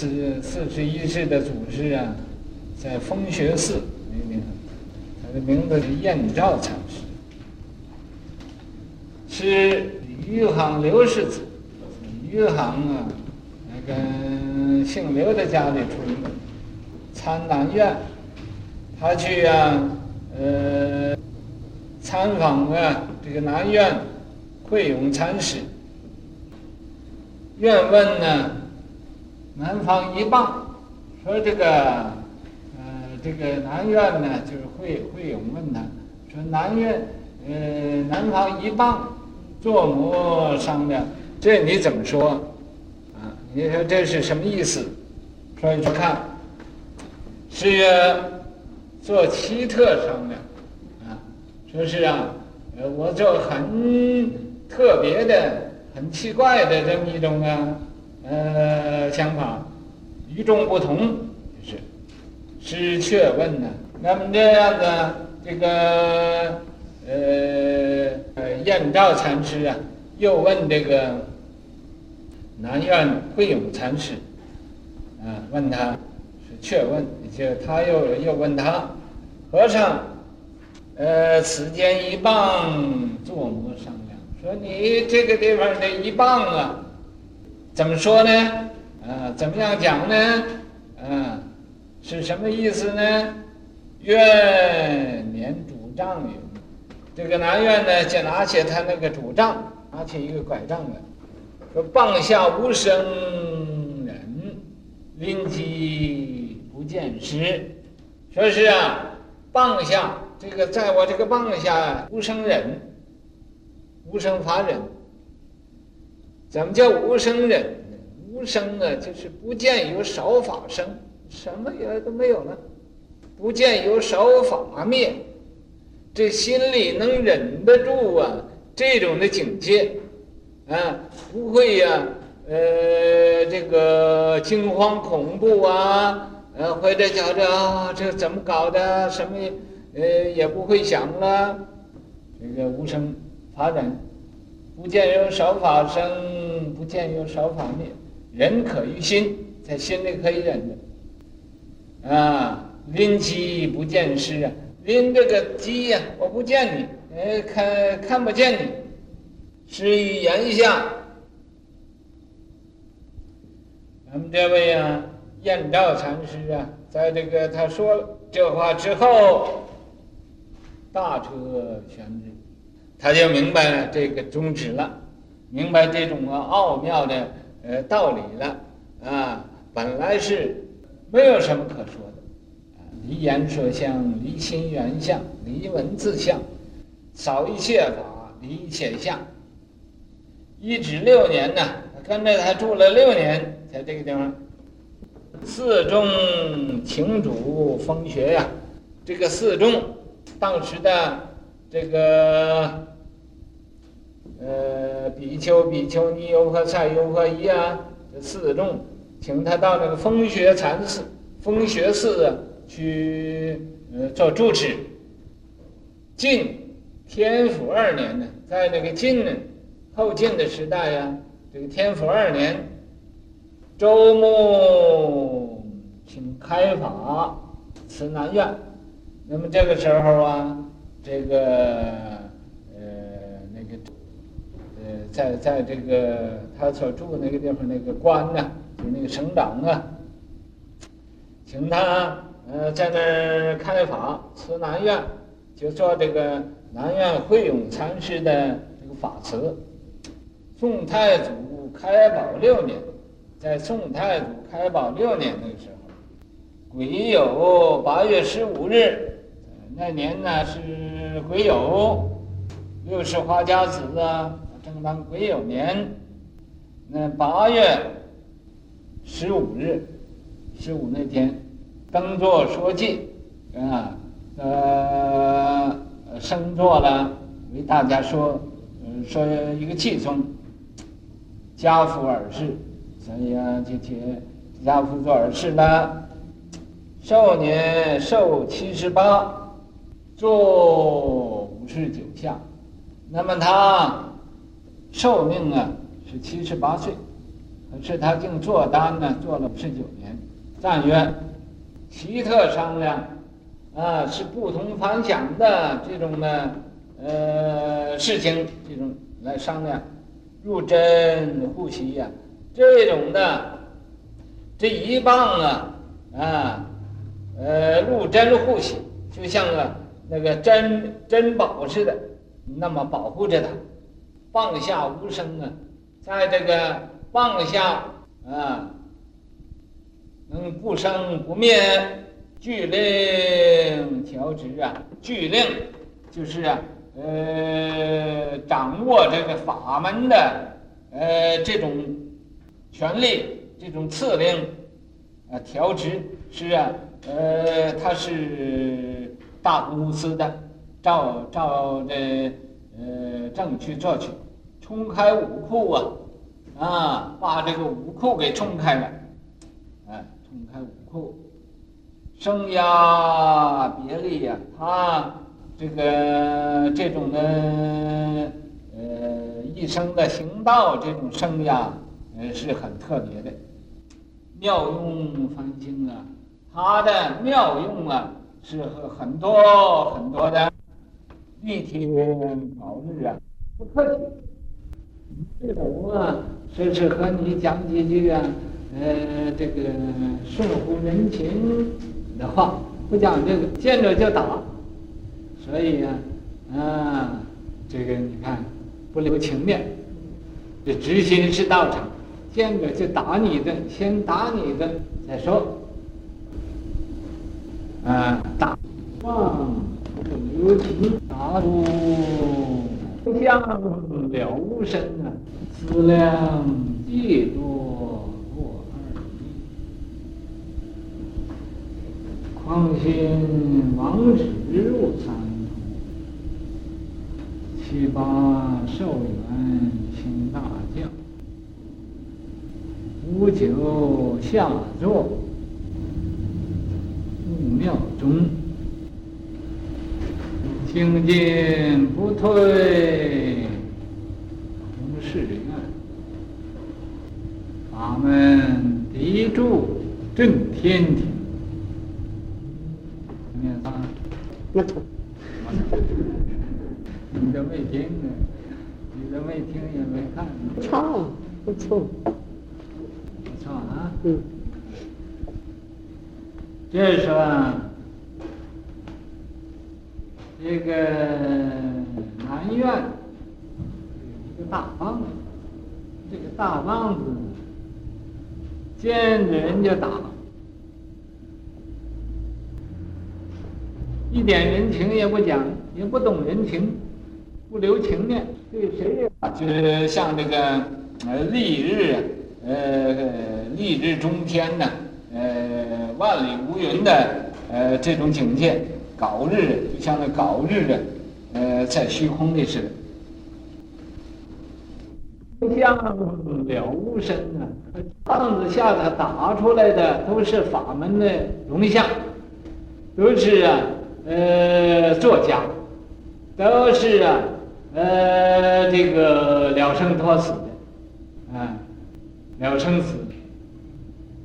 四四十一世的祖师啊，在风学寺那边，他的名字是燕照禅师，是余杭刘氏子。余杭啊，那个姓刘的家里出生，参南院，他去啊，呃，参访啊这个南院慧永禅师，愿问呢。南方一棒，说这个，呃，这个南院呢，就是慧慧永问他，说南院，呃，南方一棒，做魔商量，这你怎么说？啊，你说这是什么意思？说你去看，是曰，做奇特商量，啊，说是啊，呃，我做很特别的、很奇怪的这么一种啊。呃，想法与众不同，就是是却问呢。那么这样子这个呃呃燕照禅师啊，又问这个南院慧永禅师啊，问他是却问，就他又又问他和尚，呃，此间一棒坐摩商量，说你这个地方的一棒啊。怎么说呢？啊，怎么样讲呢？啊，是什么意思呢？愿年拄杖云，这个南院呢，就拿起他那个拄杖，拿起一个拐杖来，说：“棒下无生人，临机不见师。”说是啊，棒下这个在我这个棒下无生人，无生法忍。怎么叫无生忍呢？无生啊，就是不见有少法生，什么也都没有了，不见有少法灭，这心里能忍得住啊，这种的境界，啊，不会呀、呃，这个惊慌恐怖啊，呃，或者觉着啊，这怎么搞的，什么，呃，也不会想了，这个无生法忍。不见有少法生，不见有少法灭，忍可于心，在心里可以忍着。啊，临机不见师啊，临这个机呀，我不见你，哎，看看不见你，师于言下。咱们这位啊，燕赵禅师啊，在这个他说这话之后，大车旋至。他就明白了这个宗旨了，明白这种啊奥妙的呃道理了啊！本来是没有什么可说的，啊，离言说相，离心缘相，离文字相，少一切法，离一切相。一止六年呢，跟着他住了六年，在这个地方。寺中请主风学呀，这个寺中当时的这个。呃，比丘、比丘尼、优和塞、优和夷啊，这四众，请他到那个风学禅寺、风学寺啊去呃做住持。晋天福二年呢，在那个晋呢，后晋的时代呀、这个天福二年，周穆请开法慈南院，那么这个时候啊，这个。呃，那个，呃在在这个他所住那个地方，那个官呢，就是那个省长啊，请他呃在那儿开法，慈南院就做这个南院慧永禅师的这个法词。宋太祖开宝六年，在宋太祖开宝六年那个时候，癸酉八月十五日，那年呢是癸酉，又是花甲子啊。正当癸酉年，那八月十五日，十五那天，登座说偈，啊，呃，生座了，为大家说，说一个偈颂，跏趺尔事，所以啊，就提跏趺做耳事了，寿年寿七十八，坐五十九下，那么他。寿命啊是七十八岁，可是他竟做单呢，做了五十九年。赞曰：“奇特商量，啊，是不同凡响的这种呢，呃，事情，这种来商量，入真互习呀，这种的，这一棒啊，啊，呃，入真互习，就像啊那个珍珍宝似的，那么保护着它，放下无声啊，在这个放下啊。”能不生不灭，具令调职啊！具令就是啊，呃，掌握这个法门的，呃，这种权力，这种赐令，啊，调职是啊，呃，他是大公司的，照照这呃正去做去，冲开五库啊，啊，把这个五库给冲开了。冲开五库，生涯别离呀，他这个这种的呃一生的行道这种生涯，呃是很特别的，妙用繁星啊，他的妙用啊是很多很多的，一天宝日啊，不客气，这种啊说是和你讲几句啊。呃，这个顺乎人情的话，不讲这个，见着就打，所以、啊，啊，这个你看，不留情面，这执心是道场，见着就打你的，先打你的再说，啊，打，忘不留情，打出相了无声啊，思量既多。创新王子入三途，七八寿元兴大将，五九下座悟妙中，精进不退同誓愿，法门砥柱震天庭。不错，你都没听呢，你都没听也没看。不错，不错，不错啊。嗯。这是说，这个南院有一个大棒子，这个大棒子见着人就打。一点人情也不讲，也不懂人情，不留情面，对谁也？就是像这个呃，丽日，呃，丽日中天呐，呃，万里无云的呃这种境界，杲日就像那杲日的，呃，在虚空里似的。像了无声啊，棒子下头打出来的都是法门的容相，都是啊。呃，作家都是啊，呃，这个了生托死的，啊，了生死。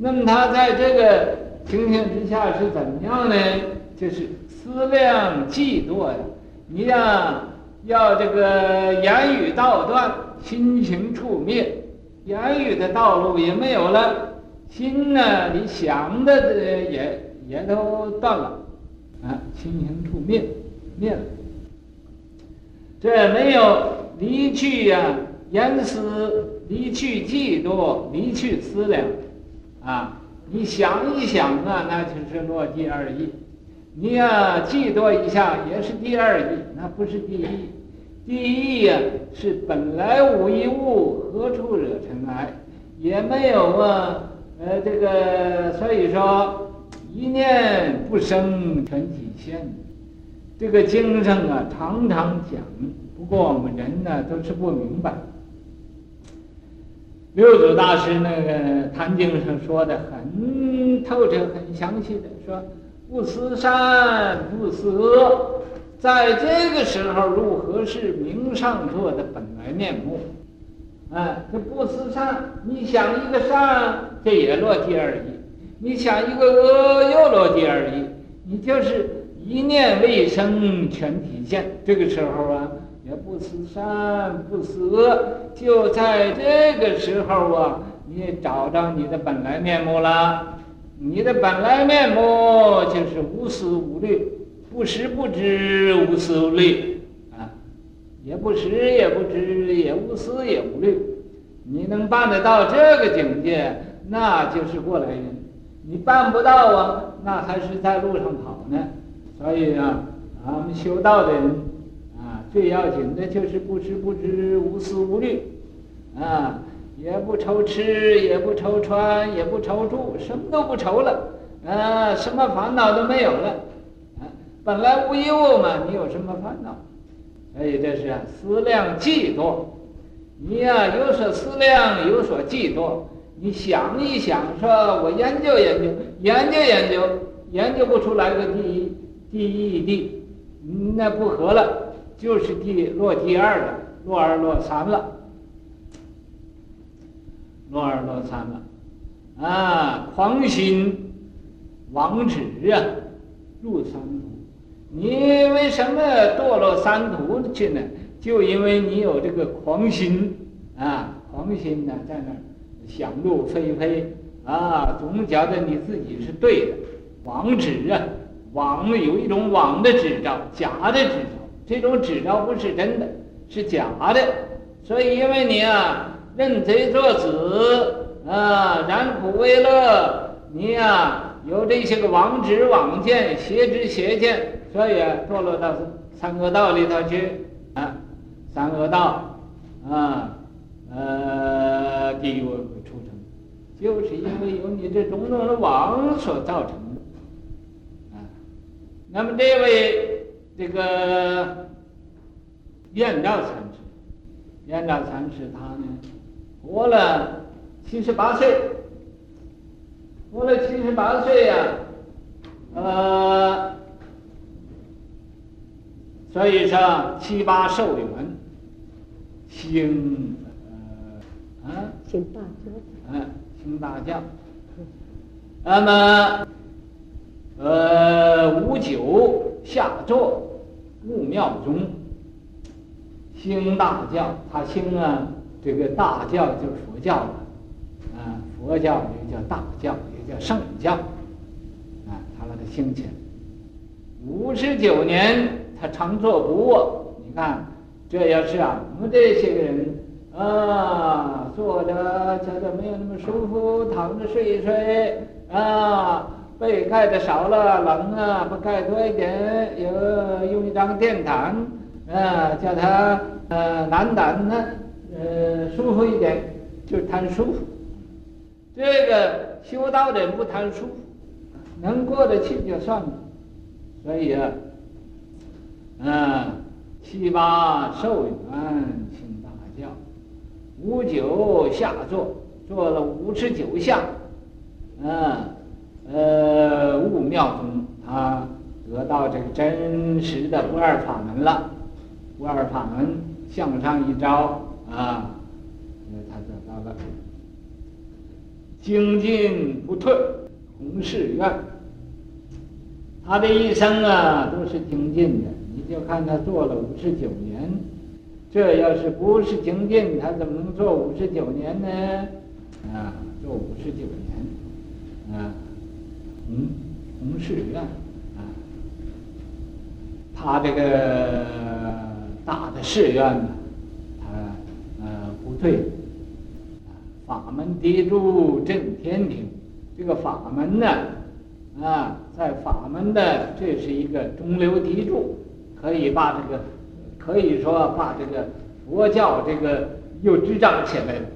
那么他在这个情形之下是怎么样呢？就是思量计多呀，你呀要这个言语道断，心情处灭，言语的道路也没有了，心呢，你想的也也都断了。啊，心情处灭，灭了。这没有离去呀、啊，言思离去嫉妒，离去思量，啊，你想一想啊，那就是落第二义。你呀、啊，计多一下也是第二义，那不是第一。第一呀、是本来无一物，何处惹尘埃？也没有啊，呃，这个所以说。一念不生全体现，这个经上啊常常讲，不过我们人呢都是不明白。六祖大师那个《坛经》上说的很透彻、很详细的说：“不思善，不思恶，在这个时候如何是？明上座的本来面目。啊，这不思善，你想一个善，这也落地而已；你想一个恶，又落地而已。你就是一念未生，全体现。这个时候啊，也不思善，不思恶，就在这个时候啊，你也找到你的本来面目了。你的本来面目就是无思无虑，不识不知，无思无虑啊。也不识也不知，也无思也无虑，你能办得到这个境界，那就是过来人；你办不到啊，那还是在路上跑呢。所以啊，俺们修道的人，最要紧的就是不识不知，无思无虑，啊，也不愁吃，也不愁穿，也不愁住，什么都不愁了，啊，什么烦恼都没有了，啊，本来无一物嘛，你有什么烦恼？所以这是思量计多，你呀有所思量，有所计多。你想一想，说我研究研究，研究研究，研究不出来个第一、第一义谛，那不合了，就是第落第二了，落二落三了，落二落三了，啊，狂心妄执啊，入三途。你为什么堕落三途去呢？就因为你有这个狂心啊，狂心呢，在那儿想入非非啊，总觉得你自己是对的，妄执啊，妄有一种妄的执着，假的执着，这种执着不是真的，是假的，所以因为你啊，认贼作子啊，染苦为乐，你呀、有这些个妄执妄见，邪知邪见。所以堕落到三恶道里头去啊，三恶道啊，呃，地狱畜生，就是因为有你这种种的妄所造成的啊。那么这位这个燕赵禅师，燕赵禅师他呢，活了七十八岁，活了七十八岁呀，呃。所以说七八寿元，兴呃啊，兴大教，嗯，行大教。那么呃，五九下座悟妙中，兴大教。他兴啊，这个大教就是佛教了，啊，佛教也叫大教，也叫圣教，啊，他把它行起来。五十九年。他常坐不卧，你看，这要是啊，我们这些个人啊，坐着觉得没有那么舒服，躺着睡一睡啊，被盖的少了，冷啊，不盖多一点，有用一张电毯啊，叫他呃暖暖的，呃舒服一点，就贪舒服。这个修道的人不贪舒服，能过得去就算了。所以啊。嗯，七八寿元请大教，五九下座，做了五十九下，嗯，呃，悟妙宗，他得到这个真实的不二法门了，不二法门向上一招啊，他得到了精进不退，弘誓愿，他的一生啊都是精进的。你就看他做了五十九年，这要是不是精进，他怎么能做五十九年呢？啊，做五十九年，啊，嗯弘誓愿，啊，他这个大的誓愿呢，他呃不对，法门砥柱镇天庭，这个法门呢，啊，在法门的这是一个中流砥柱。可以把这个，可以说把这个佛教这个又支撑起来了。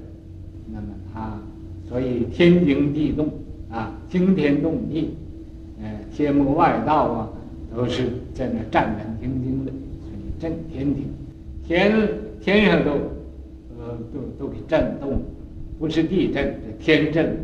那么他，所以天惊地动，惊天动地，呃，天门外道啊，都是在那战战兢兢的，所以震天庭，天天上都，呃，都都给震动，不是地震，是天震。